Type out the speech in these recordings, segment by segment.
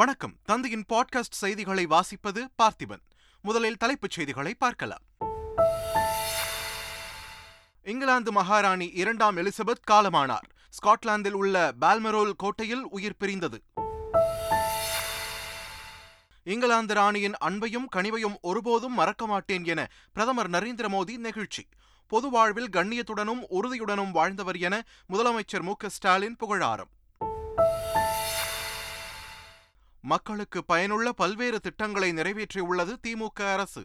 வணக்கம். தந்தையின் பாட்காஸ்ட் செய்திகளை வாசிப்பது பார்த்திபன். முதலில் தலைப்புச் செய்திகளை பார்க்கலாம். இங்கிலாந்து மகாராணி இரண்டாம் எலிசபெத் காலமானார். ஸ்காட்லாந்தில் உள்ள பால்மெரோல் கோட்டையில் உயிர் பிரிந்தது. இங்கிலாந்து ராணியின் அன்பையும் கனிவையும் ஒருபோதும் மறக்க மாட்டேன் என பிரதமர் நரேந்திர மோடி நெகிழ்ச்சி. பொது வாழ்வில் கண்ணியத்துடனும் உறுதியுடனும் வாழ்ந்தவர் என முதலமைச்சர் மு க ஸ்டாலின் புகழாரம். மக்களுக்கு பயனுள்ள பல்வேறு திட்டங்களை நிறைவேற்றியுள்ளது திமுக அரசு.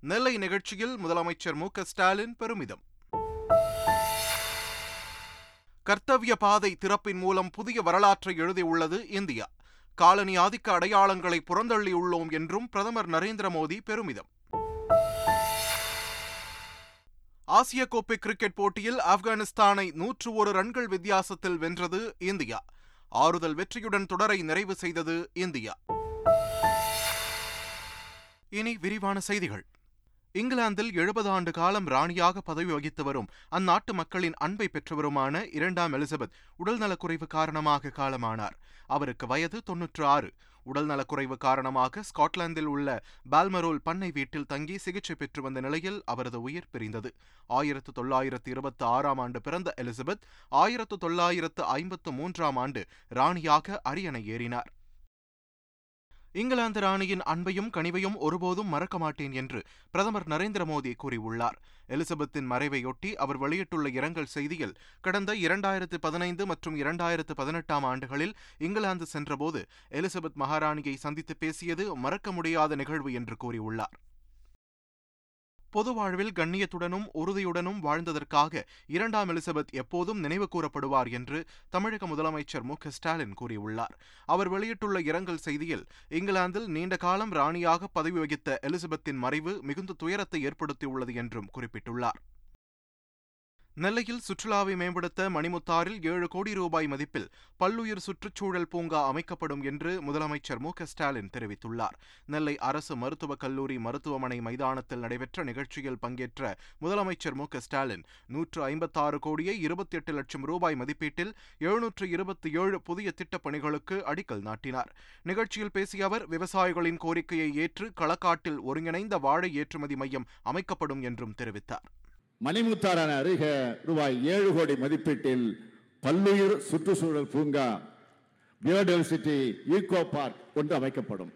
நெல்லை நிகழ்ச்சியில் முதலமைச்சர் மு ஸ்டாலின் பெருமிதம். கர்த்தவ்ய பாதை திறப்பின் மூலம் புதிய வரலாற்றை எழுதியுள்ளது இந்தியா. காலனி ஆதிக்க அடையாளங்களை புறந்தள்ளியுள்ளோம் என்றும் பிரதமர் நரேந்திர மோடி பெருமிதம். ஆசிய கோப்பை கிரிக்கெட் போட்டியில் ஆப்கானிஸ்தானை நூற்று ஒரு ரன்கள் வித்தியாசத்தில் வென்றது இந்தியா. ஆறுதல் வெற்றியுடன் தொடரை நிறைவு செய்தது இந்தியா. இனி விரிவான செய்திகள். இங்கிலாந்தில் எழுபது ஆண்டு காலம் ராணியாக பதவி வகித்து வரும் அந்நாட்டு மக்களின் அன்பை பெற்றவருமான இரண்டாம் எலிசபெத் உடல்நலக்குறைவு காரணமாக காலமானார். அவருக்கு வயது தொன்னூற்று ஆறு. உடல்நலக்குறைவு காரணமாக ஸ்காட்லாந்தில் உள்ள பால்மரோல் பண்ணை வீட்டில் தங்கி சிகிச்சை பெற்று வந்த நிலையில் அவரது உயிர் பிரிந்தது. ஆயிரத்து தொள்ளாயிரத்து இருபத்தி ஆறாம் ஆண்டு பிறந்த எலிசபெத் ஆயிரத்து தொள்ளாயிரத்து ஐம்பத்து மூன்றாம் ஆண்டு ராணியாக அரியணை ஏறினார். இங்கிலாந்து ராணியின் அன்பையும் கனிவையும் ஒருபோதும் மறக்க மாட்டேன் என்று பிரதமர் நரேந்திர மோடி கூறியுள்ளார். எலிசபெத்தின் மறைவையொட்டி அவர் வெளியிட்டுள்ள இரங்கல் செய்தியில் கடந்த இரண்டாயிரத்து பதினைந்து மற்றும் இரண்டாயிரத்து பதினெட்டாம் ஆண்டுகளில் இங்கிலாந்து சென்றபோது எலிசபெத் மகாராணியை சந்தித்து பேசியது மறக்க முடியாத நிகழ்வு என்று கூறியுள்ளார். பொது வாழ்வில் கண்ணியத்துடனும் உறுதியுடனும் வாழ்ந்ததற்காக இரண்டாம் எலிசபெத் எப்போதும் நினைவு கூறப்படுவார் என்று தமிழக முதலமைச்சர் மு. ஸ்டாலின் கூறியுள்ளார். அவர் வெளியிட்டுள்ள இரங்கல் செய்தியில் இங்கிலாந்தில் நீண்ட காலம் ராணியாக பதவி வகித்த எலிசபெத்தின் மறைவு மிகுந்த துயரத்தை ஏற்படுத்தியுள்ளது என்றும் குறிப்பிட்டுள்ளார். நெல்லையில் சுற்றுலாவை மேம்படுத்த மணிமுத்தாறில் ஏழு கோடி ரூபாய் மதிப்பில் பல்லுயிர் சுற்றுச்சூழல் பூங்கா அமைக்கப்படும் என்று முதலமைச்சர் மு ஸ்டாலின் தெரிவித்துள்ளார். நெல்லை அரசு மருத்துவக் கல்லூரி மருத்துவமனை மைதானத்தில் நடைபெற்ற நிகழ்ச்சியில் பங்கேற்ற முதலமைச்சர் மு ஸ்டாலின் நூற்று ஐம்பத்தாறு கோடியே இருபத்தி எட்டு லட்சம் ரூபாய் மதிப்பீட்டில் எழுநூற்று இருபத்தி ஏழு புதிய திட்டப் பணிகளுக்கு அடிக்கல் நாட்டினார். நிகழ்ச்சியில் பேசிய அவர் விவசாயிகளின் கோரிக்கையை ஏற்று களக்காட்டில் ஒருங்கிணைந்த வாழை ஏற்றுமதி மையம் அமைக்கப்படும் என்றும் தெரிவித்தார். மணிமுத்தாரான அருகே ரூபாய் ஏழு கோடி மதிப்பீட்டில் பல்லுயிர் சுற்றுச்சூழல் பூங்கா பயோடைவர்சிட்டி ஈகோ பார்க் ஒன்று அமைக்கப்படும்.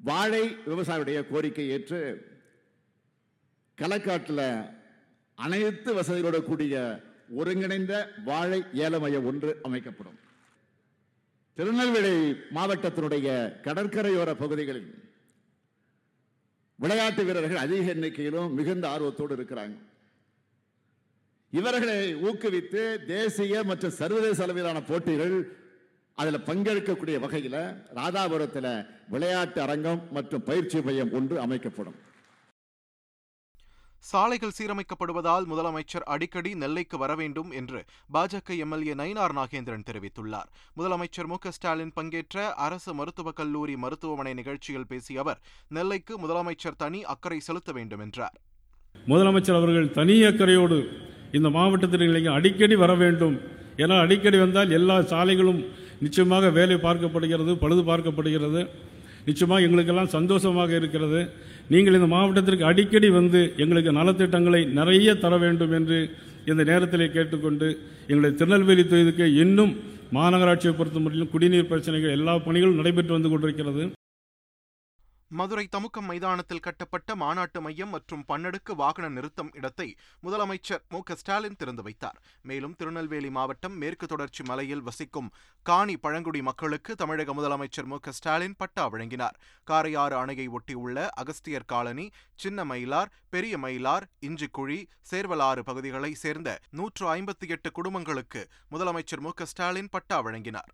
வாழை விவசாயியுடைய கோரிக்கை ஏற்று களக்காட்டில் அனைத்து வசதிகளோடு கூடிய ஒருங்கிணைந்த வாழை ஏல மையம் ஒன்று அமைக்கப்படும். திருநெல்வேலி மாவட்டத்தினுடைய கடற்கரையோர பகுதிகளில் விளையாட்டு வீரர்கள் அதிக எண்ணிக்கையிலும் மிகுந்த ஆர்வத்தோடு இருக்கிறாங்க. இவர்களை ஊக்குவித்து தேசிய மற்றும் சர்வதேச அளவிலான போட்டிகள் அதில் பங்கெடுக்கக்கூடிய வகையில் ராதாபுரத்தில் விளையாட்டு அரங்கம் மற்றும் பயிற்சி மையம் ஒன்று அமைக்கப்படும். சாலைகள் சீரமைக்கப்படுவதால் முதலமைச்சர் அடிக்கடி நெல்லைக்கு வர வேண்டும் என்று பாஜக எம்எல்ஏ நயினார் நாகேந்திரன் தெரிவித்துள்ளார். முதலமைச்சர் மு ஸ்டாலின் பங்கேற்ற அரசு மருத்துவக் கல்லூரி மருத்துவமனை நிகழ்ச்சியில் பேசிய அவர் நெல்லைக்கு முதலமைச்சர் தனி அக்கறை செலுத்த வேண்டும் என்றார். முதலமைச்சர் அவர்கள் தனி அக்கறையோடு இந்த மாவட்டத்தில் அடிக்கடி வர வேண்டும். ஏன்னா அடிக்கடி வந்தால் எல்லா சாலைகளும் நிச்சயமாக வேலை பார்க்கப்படுகிறது பழுது பார்க்கப்படுகிறது. நிச்சயமாக எங்களுக்கெல்லாம் சந்தோஷமாக இருக்கிறது. நீங்கள் இந்த மாவட்டத்திற்கு அடிக்கடி வந்து எங்களுக்கு நலத்திட்டங்களை நிறைய தர வேண்டும் என்று இந்த நேரத்தில் கேட்டுக்கொண்டு எங்களுடைய திருநெல்வேலி தொகுதிக்கு இன்னும் மாநகராட்சியை பொறுத்த மட்டும் குடிநீர் பிரச்சனைகள் எல்லா பணிகளும் நடைபெற்று வந்து கொண்டிருக்கிறது. மதுரை தமுக்கம் மைதானத்தில் கட்டப்பட்ட மாநாட்டு மையம் மற்றும் பன்னடுக்கு வாகன நிறுத்தம் இடத்தை முதலமைச்சர் மு ஸ்டாலின் திறந்து வைத்தார். மேலும் திருநெல்வேலி மாவட்டம் மேற்கு தொடர்ச்சி மலையில் வசிக்கும் காணி பழங்குடி மக்களுக்கு தமிழக முதலமைச்சர் மு ஸ்டாலின் பட்டா வழங்கினார். காரையாறு அணையை ஒட்டியுள்ள அகஸ்தியர் காலனி சின்ன மயிலார் பெரிய மயிலார் இஞ்சிக்குழி சேர்வலாறு பகுதிகளைச் சேர்ந்த நூற்று ஐம்பத்தி எட்டு குடும்பங்களுக்கு முதலமைச்சர் மு ஸ்டாலின் பட்டா வழங்கினார்.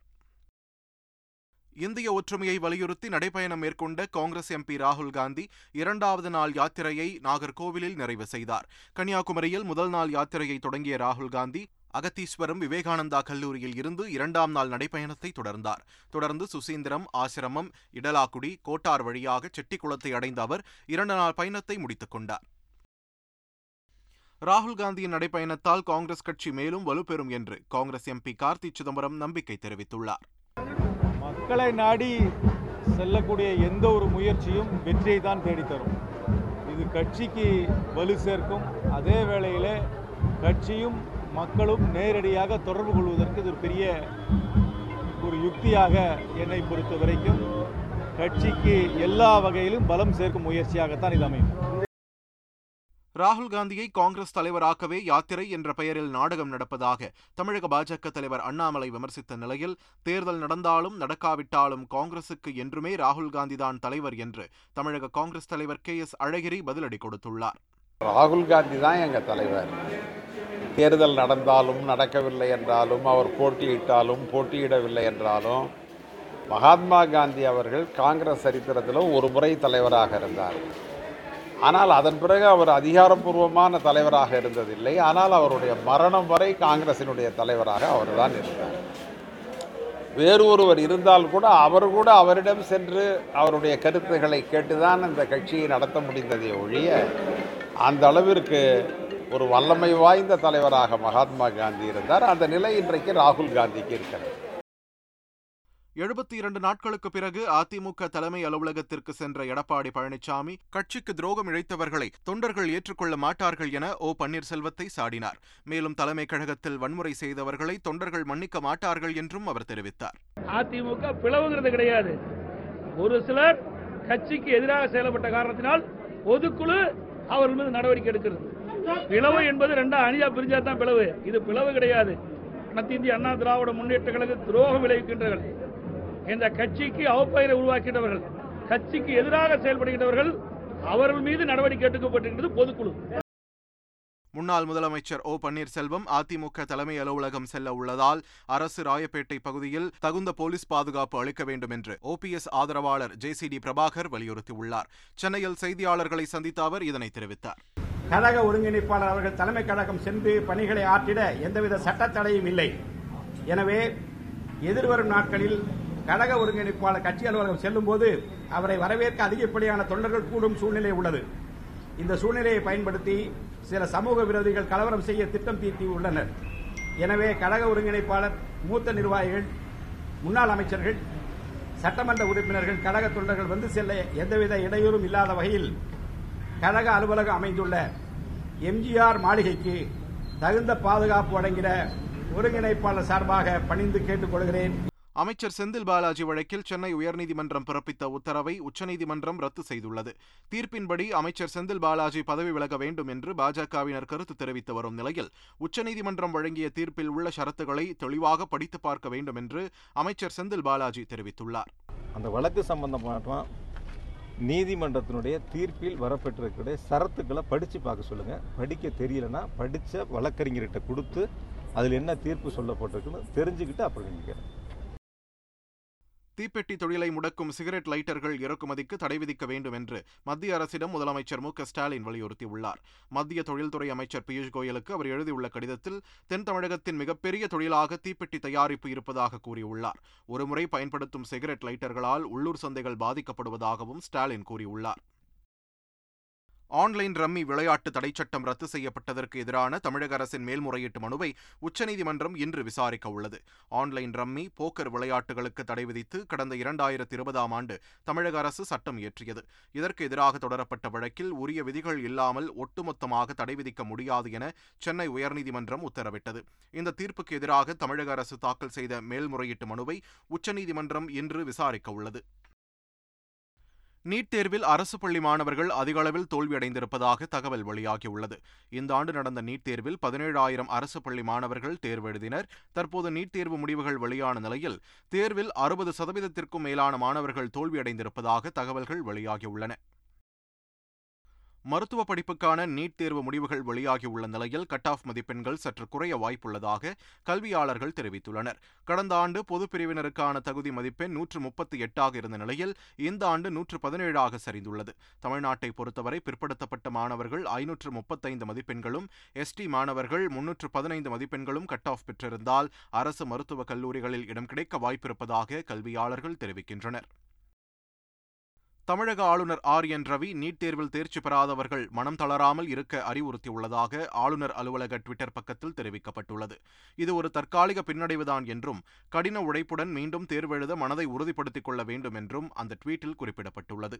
இந்திய ஒற்றுமையை வலியுறுத்தி நடைபயணம் மேற்கொண்ட காங்கிரஸ் எம்பி ராகுல் காந்தி இரண்டாவது நாள் யாத்திரையை நாகர்கோவிலில் நிறைவு செய்தார். கன்னியாகுமரியில் முதல் நாள் யாத்திரையை தொடங்கிய ராகுல் காந்தி அகத்தீஸ்வரம் விவேகானந்தா கல்லூரியில் இருந்து இரண்டாம் நாள் நடைப்பயணத்தை தொடர்ந்தார். தொடர்ந்து சுசீந்திரம் ஆசிரமம் இடலாக்குடி கோட்டார் வழியாக செட்டிக்குளத்தை அடைந்த அவர் இரண்டு நாள் பயணத்தை முடித்துக் கொண்டார். ராகுல் காந்தியின் நடைப்பயணத்தால் காங்கிரஸ் கட்சி மேலும் வலுப்பெறும் என்று காங்கிரஸ் எம்பி கார்த்தி சிதம்பரம் நம்பிக்கை தெரிவித்துள்ளார். மக்களை நாடி செல்லக்கூடிய எந்த ஒரு முயற்சியும் வெற்றியை தான் தேடித்தரும். இது கட்சிக்கு வலு சேர்க்கும். அதே வேளையில் கட்சியும் மக்களும் நேரடியாக தொடர்பு கொள்வதற்கு இது ஒரு பெரிய ஒரு யுக்தியாக என்னை பொறுத்த வரைக்கும் கட்சிக்கு எல்லா வகையிலும் பலம் சேர்க்கும் முயற்சியாகத்தான் இது அமையும். ராகுல் காந்தியை காங்கிரஸ் தலைவராக்கவே யாத்திரை என்ற பெயரில் நாடகம் நடப்பதாக தமிழக பாஜக தலைவர் அண்ணாமலை விமர்சித்த நிலையில் தேர்தல் நடந்தாலும் நடக்காவிட்டாலும் காங்கிரசுக்கு என்றுமே ராகுல் காந்திதான் தலைவர் என்று தமிழக காங்கிரஸ் தலைவர் கே எஸ் அழகிரி பதிலடி கொடுத்துள்ளார். ராகுல் காந்தி தான் எங்கள் தலைவர். தேர்தல் நடந்தாலும் நடக்கவில்லை என்றாலும் அவர் போட்டியிட்டாலும் போட்டியிடவில்லை என்றாலும் மகாத்மா காந்தி அவர்கள் காங்கிரஸ் சரித்திரத்தில் ஒரு முறை தலைவராக இருந்தார். ஆனால் அதன் பிறகு அவர் அதிகாரப்பூர்வமான தலைவராக இருந்ததில்லை. ஆனால் அவருடைய மரணம் வரை காங்கிரசினுடைய தலைவராக அவர் தான் இருந்தார். வேறு ஒருவர் இருந்தால் கூட அவர் கூட அவரிடம் சென்று அவருடைய கருத்துக்களை கேட்டுதான் அந்த கட்சியை நடத்த முடிந்ததை ஒழிய அந்த அளவிற்கு ஒரு வல்லமை வாய்ந்த தலைவராக மகாத்மா காந்தி இருந்தார். அந்த நிலை இன்றைக்கு ராகுல் காந்திக்கு இருக்கிறது. எழுபத்தி இரண்டு நாட்களுக்கு பிறகு அதிமுக தலைமை அலுவலகத்திற்கு சென்ற எடப்பாடி பழனிசாமி கட்சிக்கு துரோகம் இழைத்தவர்களை தொண்டர்கள் ஏற்றுக்கொள்ள மாட்டார்கள் என ஓ. பன்னீர்செல்வத்தை சாடினார். மேலும் தலைமை கழகத்தில் வன்முறை செய்தவர்களை தொண்டர்கள் மன்னிக்க மாட்டார்கள் என்றும் அவர் தெரிவித்தார். அதிமுக பிளவுங்கிறது கிடையாது. ஒரு சிலர் கட்சிக்கு எதிராக செயல்பட்ட காரணத்தினால் பொதுக்குழு அவர்கள் மீது நடவடிக்கை எடுக்கிறது. பிளவு என்பது ரெண்டா அணியா பிரிஞ்சா தான் பிளவு. இது பிளவு கிடையாது. அனைத்து இந்திய அண்ணா திராவிட முன்னேற்ற கழக துரோகம் விளைவிக்கின்றார்கள் இந்த கட்சிக்கு அவப்பெயரை உருவாக்கின்றவர்கள் கட்சிக்கு எதிராக செயல்படுகின்றவர்கள் அவர்கள் மீது நடவடிக்கை எடுக்கப்பட்டிருக்கிறது பொதுக்குழு. முன்னாள் முதலமைச்சர் ஓ பன்னீர்செல்வம் அதிமுக தலைமை அலுவலகம் செல்ல உள்ளதால் அரசு ராயப்பேட்டை பகுதியில் தகுந்த போலீஸ் பாதுகாப்பு அளிக்க வேண்டும் என்று ஓபிஎஸ் ஆதரவாளர் ஜே சி டி பிரபாகர் வலியுறுத்தியுள்ளார். சென்னையில் செய்தியாளர்களை சந்தித்த அவர் இதனை தெரிவித்தார். கழக ஒருங்கிணைப்பாளர் அவர்கள் தலைமை கழகம் சென்று பணிகளை ஆற்றிட எந்தவித சட்ட தடையும் இல்லை. எனவே எதிர்வரும் நாட்களில் கழக ஒருங்கிணைப்பாளர் கட்சி அலுவலகம் செல்லும் போது அவரை வரவேற்க அதிகப்படியான தொண்டர்கள் கூடும் சூழ்நிலை உள்ளது. இந்த சூழ்நிலையை பயன்படுத்தி சில சமூக விரோதிகள் கலவரம் செய்ய திட்டம் தீட்டி உள்ளனர் எனவே கழக ஒருங்கிணைப்பாளர் மூத்த நிர்வாகிகள் முன்னாள் அமைச்சர்கள் சட்டமன்ற உறுப்பினர்கள் கழக தொண்டர்கள் வந்து செல்ல எந்தவித இடையூறும் இல்லாத வகையில் கழக அலுவலகம் அமைந்துள்ள எம்ஜிஆர் மாளிகைக்கு தகுந்த பாதுகாப்பு வழங்கிட ஒருங்கிணைப்பாளர் சார்பாக பணிந்து கேட்டுக்கொள்கிறேன். அமைச்சர் செந்தில் பாலாஜி வழக்கில் சென்னை உயர்நீதிமன்றம் பிறப்பித்த உத்தரவை உச்சநீதிமன்றம் ரத்து செய்துள்ளது. தீர்ப்பின்படி அமைச்சர் செந்தில் பாலாஜி பதவி விலக வேண்டும் என்று பாஜகவினர் கருத்து தெரிவித்து வரும் நிலையில் உச்சநீதிமன்றம் வழங்கிய தீர்ப்பில் உள்ள ஷரத்துகளை தெளிவாக படித்து பார்க்க வேண்டும் என்று அமைச்சர் செந்தில் பாலாஜி தெரிவித்துள்ளார். அந்த வழக்கு சம்பந்தமாக நீதிமன்றத்தினுடைய தீர்ப்பில் வரப்பெற்றிருக்கிற சரத்துக்களை படித்து பார்க்க சொல்லுங்கள் படிக்க தெரியலனா படித்த வழக்கறிஞர்கிட்ட கொடுத்து அதில் என்ன தீர்ப்பு சொல்லப்பட்டிருக்குன்னு தெரிஞ்சுக்கிட்டு அப்புறம் நினைக்கிறேன் தீப்பெட்டி தொழிலை முடக்கும் சிகரெட் லைட்டர்கள் இறக்குமதிக்கு தடை விதிக்க வேண்டும் என்று மத்திய அரசிடம் முதலமைச்சர் மு ஸ்டாலின் வலியுறுத்தியுள்ளார். மத்திய தொழில்துறை அமைச்சர் பியூஷ் கோயலுக்கு அவர் எழுதியுள்ள கடிதத்தில் தென் தமிழகத்தின் மிகப்பெரிய தொழிலாக தீப்பெட்டி தயாரிப்பு இருப்பதாக கூறியுள்ளார். ஒருமுறை பயன்படுத்தும் சிகரெட் லைட்டர்களால் உள்ளூர் சந்தைகள் பாதிக்கப்படுவதாகவும் ஸ்டாலின் கூறியுள்ளார். ஆன்லைன் ரம்மி விளையாட்டு தடைச்சட்டம் ரத்து செய்யப்பட்டதற்கு எதிரான தமிழக அரசின் மேல்முறையீட்டு மனுவை உச்சநீதிமன்றம் இன்று விசாரிக்க உள்ளது. ஆன்லைன் ரம்மி போக்கர் விளையாட்டுகளுக்கு தடை விதித்து கடந்த இரண்டாயிரத்தி இருபதாம் ஆண்டு தமிழக அரசு சட்டம் இயற்றியது. இதற்கு எதிராக தொடரப்பட்ட வழக்கில் உரிய விதிகள் இல்லாமல் ஒட்டுமொத்தமாக தடை விதிக்க முடியாது என சென்னை உயர்நீதிமன்றம் உத்தரவிட்டது. இந்த தீர்ப்புக்கு எதிராக தமிழக அரசு தாக்கல் செய்த மேல்முறையீட்டு மனுவை உச்சநீதிமன்றம் இன்று விசாரிக்க உள்ளது. நீட் தேர்வில் அரசு பள்ளி மாணவர்கள் அதிக அளவில் தோல்வியடைந்திருப்பதாக தகவல் வெளியாகியுள்ளது. இந்த ஆண்டு நடந்த நீட் தேர்வில் பதினேழாயிரம் அரசு பள்ளி மாணவர்கள் தேர்வு எழுதினர். தற்போது நீட் தேர்வு முடிவுகள் வெளியான நிலையில் தேர்வில் அறுபது சதவீதத்திற்கும் மேலான மாணவர்கள் தோல்வியடைந்திருப்பதாக தகவல்கள் வெளியாகியுள்ளன. மருத்துவ படிப்புக்கான நீட் தேர்வு முடிவுகள் வெளியாகியுள்ள நிலையில் கட் ஆஃப் மதிப்பெண்கள் சற்று குறைய வாய்ப்புள்ளதாக கல்வியாளர்கள் தெரிவித்துள்ளனர். கடந்த ஆண்டு பொதுப் பிரிவினருக்கான தகுதி மதிப்பெண் நூற்று முப்பத்தி எட்டாக இருந்த நிலையில் இந்த ஆண்டு நூற்று பதினேழாக சரிந்துள்ளது. தமிழ்நாட்டை பொறுத்தவரை பிற்படுத்தப்பட்ட மாணவர்கள் ஐநூற்று முப்பத்தைந்து மதிப்பெண்களும் எஸ்டி மாணவர்கள் முன்னூற்று பதினைந்து மதிப்பெண்களும் கட் ஆஃப் பெற்றிருந்தால் அரசு மருத்துவக் கல்லூரிகளில் இடம் கிடைக்க வாய்ப்பிருப்பதாக கல்வியாளர்கள் தெரிவிக்கின்றனர். தமிழக ஆளுநர் ஆர். என். ரவி நீட் தேர்வில் தேர்ச்சி பெறாதவர்கள் மனம் தளராமல் இருக்க அறிவுறுத்தியுள்ளதாக ஆளுநர் அலுவலக ட்விட்டர் பக்கத்தில் தெரிவிக்கப்பட்டுள்ளது. இது ஒரு தற்காலிக பின்னடைவுதான் என்றும் கடின உழைப்புடன் மீண்டும் தேர்வெழுத மனதை உறுதிப்படுத்திக் கொள்ள வேண்டும் என்றும் அந்த ட்வீட்டில் குறிப்பிடப்பட்டுள்ளது.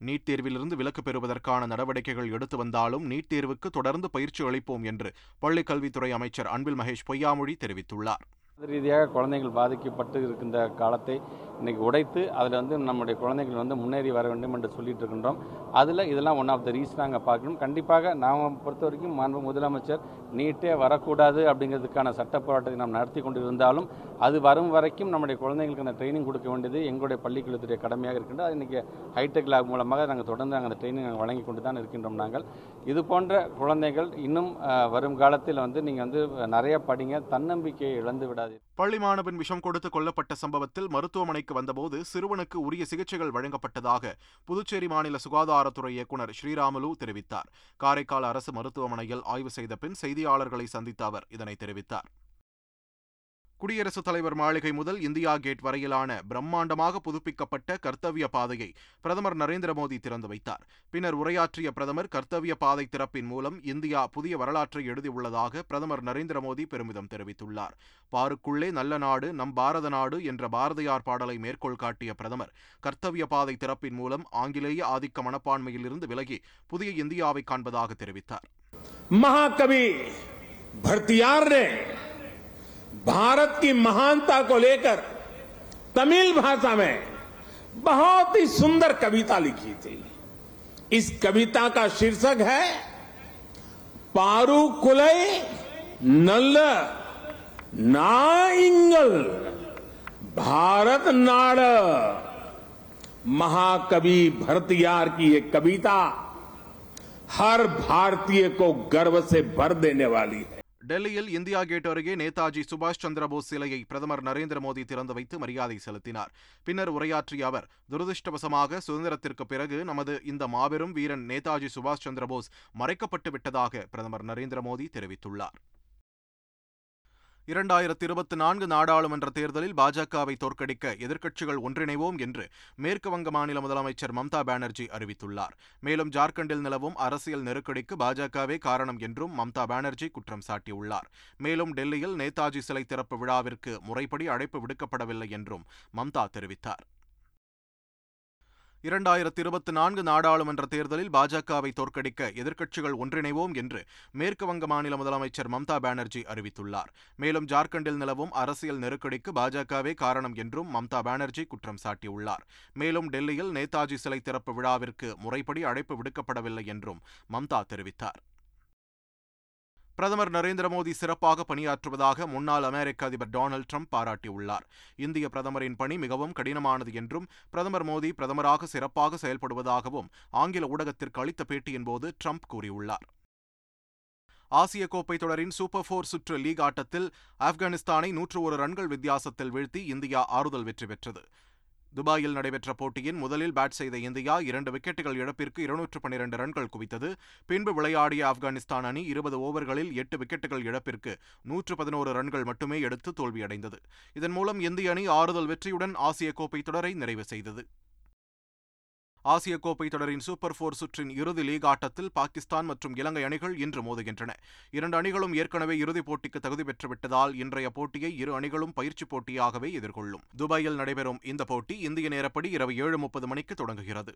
நீட் தேர்விலிருந்து விலக்கு பெறுவதற்கான நடவடிக்கைகள் எடுத்து வந்தாலும் நீட் தேர்வுக்கு தொடர்ந்து பயிற்சி அளிப்போம் என்று பள்ளிக்கல்வித்துறை அமைச்சர் அன்பில் மகேஷ் பொய்யாமொழி தெரிவித்துள்ளார். ரீதியாக குழந்தைகள் பாதிக்கப்பட்டு இருக்கின்ற காலத்தை இன்னைக்கு உடைத்து அதில் வந்து நம்முடைய குழந்தைகள் வந்து முன்னேறி வர வேண்டும் என்று சொல்லிட்டு இருக்கின்றோம். அதில் இதெல்லாம் ஒன் ஆஃப் த ரீசன் நாங்கள் பார்க்கணும் கண்டிப்பாக நாம் பொறுத்த வரைக்கும் மாண்பு முதலமைச்சர் நீட்டே வரக்கூடாது அப்படிங்கிறதுக்கான சட்ட போராட்டத்தை நாம் நடத்தி கொண்டு இருந்தாலும் அது வரும் வரைக்கும் நம்முடைய குழந்தைங்களுக்கு அந்த ட்ரைனிங் கொடுக்க வேண்டியது எங்களுடைய பள்ளிக்கல்வித்துறை கடமையாக இருக்கின்றது. அது இன்றைக்கி ஹைடெக் லேப் மூலமாக நாங்கள் தொடர்ந்து நாங்கள் அந்த ட்ரைனிங் நாங்கள் வழங்கி கொண்டு தான் இருக்கின்றோம் நாங்கள். இது போன்ற குழந்தைகள் இன்னும் வரும் காலத்தில் வந்து நீங்கள் வந்து நிறைய படிங்க தன்னம்பிக்கையை இழந்து விடாது பள்ளி மாணவன் விஷம் கொடுத்து கொல்லப்பட்ட சம்பவத்தில் மருத்துவமனைக்கு வந்தபோது சிறுவனுக்கு உரிய சிகிச்சைகள் வழங்கப்பட்டதாக புதுச்சேரி மாநில சுகாதாரத்துறை இயக்குநர் ஸ்ரீராமுலு தெரிவித்தார். காரைக்கால் அரசு மருத்துவமனையில் ஆய்வு செய்த பின் செய்தியாளர்களை சந்தித்த அவர் இதனை தெரிவித்தார். குடியரசுத் தலைவர் மாளிகை முதல் இந்தியா கேட் வரையிலான பிரம்மாண்டமாக புதுப்பிக்கப்பட்ட கர்த்தவ்ய பாதையை பிரதமர் நரேந்திர மோடி திறந்து வைத்தார். பின்னர் உரையாற்றிய பிரதமர் கர்த்தவிய பாதை திறப்பின் மூலம் இந்தியா புதிய வரலாற்றை எழுதியுள்ளதாக பிரதமர் நரேந்திர மோடி பெருமிதம் தெரிவித்துள்ளார். பாருக்குள்ளே நல்ல நாடு நம் பாரத நாடு என்ற பாரதியார் பாடலை மேற்கோள் காட்டிய பிரதமர் கர்த்தவ்ய பாதை திறப்பின் மூலம் ஆங்கிலேய ஆதிக்க மனப்பான்மையிலிருந்து விலகி புதிய இந்தியாவை காண்பதாக தெரிவித்தார். மகாகவி பர்தியார் ने भारत की महानता को लेकर तमिल भाषा में बहुत ही सुंदर कविता लिखी थी। इस कविता का शीर्षक है, पारू कुलई नल्ल नाइंगल भारत नाड़। महाकवि भरतियार की ये कविता हर भारतीय को गर्व से भर देने वाली है। டெல்லியில் இந்தியா கேட் அருகே நேதாஜி சுபாஷ் சந்திரபோஸ் சிலையை பிரதமர் நரேந்திர மோடி திறந்து வைத்து மரியாதை செலுத்தினார். பின்னர் உரையாற்றிய அவர் துரதிருஷ்டவசமாக சுதந்திரத்திற்கு பிறகு நமது இந்த மாபெரும் வீரன் நேதாஜி சுபாஷ் சந்திரபோஸ் மறைக்கப்பட்டு விட்டதாக பிரதமர் நரேந்திர மோடி தெரிவித்துள்ளார். இரண்டாயிரத்தி இருபத்தி நான்கு நாடாளுமன்ற தேர்தலில் பாஜகவை தோற்கடிக்க எதிர்க்கட்சிகள் ஒன்றிணைவோம் என்று மேற்கு வங்க மாநில முதலமைச்சர் மம்தா பானர்ஜி அறிவித்துள்ளார். மேலும் ஜார்க்கண்டில் நிலவும் அரசியல் நெருக்கடிக்கு பாஜகவே காரணம் என்றும் மம்தா பானர்ஜி குற்றம் சாட்டியுள்ளார். மேலும் டெல்லியில் நேதாஜி சிலை திறப்பு விழாவிற்கு முறைப்படி அழைப்பு விடுக்கப்படவில்லை என்றும் மம்தா தெரிவித்தார். இரண்டாயிரத்தி இருபத்தி நான்கு நாடாளுமன்ற தேர்தலில் பாஜகவை தோற்கடிக்க எதிர்க்கட்சிகள் ஒன்றிணைவோம் என்று மேற்கு வங்க மாநில முதலமைச்சர் மம்தா பானர்ஜி அறிவித்துள்ளார். மேலும் ஜார்க்கண்டில் நிலவும் அரசியல் நெருக்கடிக்கு பாஜகவே காரணம் என்றும் மம்தா பானர்ஜி குற்றம் சாட்டியுள்ளார். மேலும் டெல்லியில் நேதாஜி சிலை திறப்பு விழாவிற்கு முறைப்படி அழைப்பு விடுக்கப்படவில்லை என்றும் மம்தா தெரிவித்தார். பிரதமர் நரேந்திர மோடி சிறப்பாக பணியாற்றுவதாக முன்னாள் அமெரிக்க அதிபர் டொனால்டு ட்ரம்ப் பாராட்டியுள்ளார். இந்திய பிரதமரின் பணி மிகவும் கடினமானது என்றும் பிரதமர் மோடி பிரதமராக சிறப்பாக செயல்படுவதாகவும் ஆங்கில ஊடகத்திற்கு அளித்த பேட்டியின் போது ட்ரம்ப் கூறியுள்ளார். ஆசிய கோப்பை தொடரின் சூப்பர் போர் சுற்று லீக் ஆட்டத்தில் ஆப்கானிஸ்தானை நூற்று ஒரு ரன்கள் வித்தியாசத்தில் வீழ்த்தி இந்தியா ஆறுதல் வெற்றி பெற்றது. துபாயில் நடைபெற்ற போட்டியின் முதலில் பேட் செய்த இந்தியா இரண்டு விக்கெட்டுகள் இழப்பிற்கு இருநூற்று பனிரண்டு ரன்கள் குவித்தது. பின்பு விளையாடிய ஆப்கானிஸ்தான் அணி இருபது ஓவர்களில் எட்டு விக்கெட்டுகள் இழப்பிற்கு நூற்று பதினோரு ரன்கள் மட்டுமே எடுத்து தோல்வியடைந்தது. இதன் மூலம் இந்திய அணி ஆறுதல் வெற்றியுடன் ஆசிய கோப்பை தொடரை நிறைவு செய்தது. ஆசிய கோப்பை தொடரின் சூப்பர் போர் சுற்றின் இறுதி லீக் ஆட்டத்தில் பாகிஸ்தான் மற்றும் இலங்கை அணிகள் இன்று மோதுகின்றன. இரண்டு அணிகளும் ஏற்கனவே இறுதிப் போட்டிக்கு தகுதி பெற்றுவிட்டதால் இன்றைய போட்டியை இரு அணிகளும் பயிற்சி போட்டியாகவே எதிர்கொள்ளும். துபாயில் நடைபெறும் இந்த போட்டி இந்திய நேரப்படி இரவு ஏழு முப்பது மணிக்கு தொடங்குகிறது.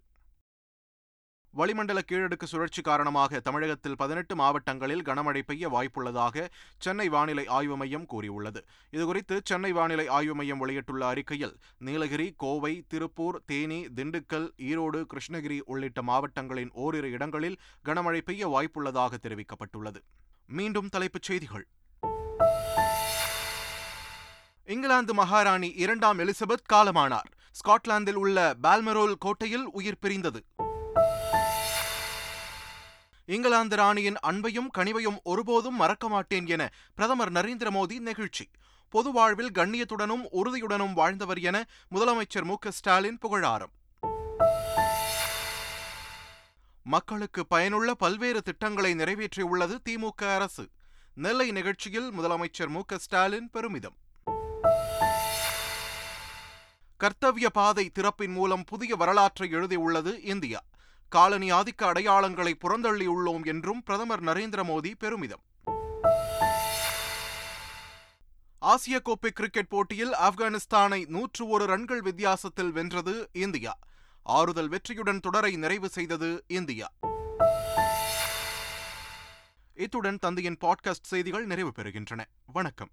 வளிமண்டல கீழடுக்கு சுழற்சி காரணமாக தமிழகத்தில் பதினெட்டு மாவட்டங்களில் கனமழை பெய்ய வாய்ப்புள்ளதாக சென்னை வானிலை ஆய்வு மையம் கூறியுள்ளது. இதுகுறித்து சென்னை வானிலை ஆய்வு மையம் வெளியிட்டுள்ள அறிக்கையில் நீலகிரி கோவை திருப்பூர் தேனி திண்டுக்கல் ஈரோடு கிருஷ்ணகிரி உள்ளிட்ட மாவட்டங்களின் ஓரிரு இடங்களில் கனமழை பெய்ய வாய்ப்புள்ளதாக தெரிவிக்கப்பட்டுள்ளது. மீண்டும் தலைப்புச் செய்திகள். இங்கிலாந்து மகாராணி இரண்டாம் எலிசபெத் காலமானார். ஸ்காட்லாந்தில் உள்ள பால்மெரோல் கோட்டையில் உயிர் பிரிந்தது. இங்கிலாந்து ராணியின் அன்பையும் கனிவையும் ஒருபோதும் மறக்க மாட்டேன் என பிரதமர் நரேந்திர மோடி நெகிழ்ச்சி. பொது வாழ்வில் கண்ணியத்துடனும் உறுதியுடனும் வாழ்ந்தவர் என முதலமைச்சர் மு ஸ்டாலின் புகழாரம். மக்களுக்கு பயனுள்ள பல்வேறு திட்டங்களை நிறைவேற்றியுள்ளது திமுக அரசு. நெல்லை நிகழ்ச்சியில் முதலமைச்சர் மு ஸ்டாலின் பெருமிதம். கர்த்தவ்ய பாதை திறப்பின் மூலம் புதிய வரலாற்றை எழுதியுள்ளது இந்தியா. காலனி ஆதிக்க அடையாளங்களை புறந்தள்ளியுள்ளோம் என்றும் பிரதமர் நரேந்திர மோடி பெருமிதம். ஆசிய கோப்பை கிரிக்கெட் போட்டியில் ஆப்கானிஸ்தானை நூற்று ஒரு ரன்கள் வித்தியாசத்தில் வென்றது இந்தியா. ஆறுதல் வெற்றியுடன் தொடரை நிறைவு செய்தது இந்தியா. இத்துடன் தந்தையின் பாட்காஸ்ட் செய்திகள் நிறைவு பெறுகின்றன. வணக்கம்.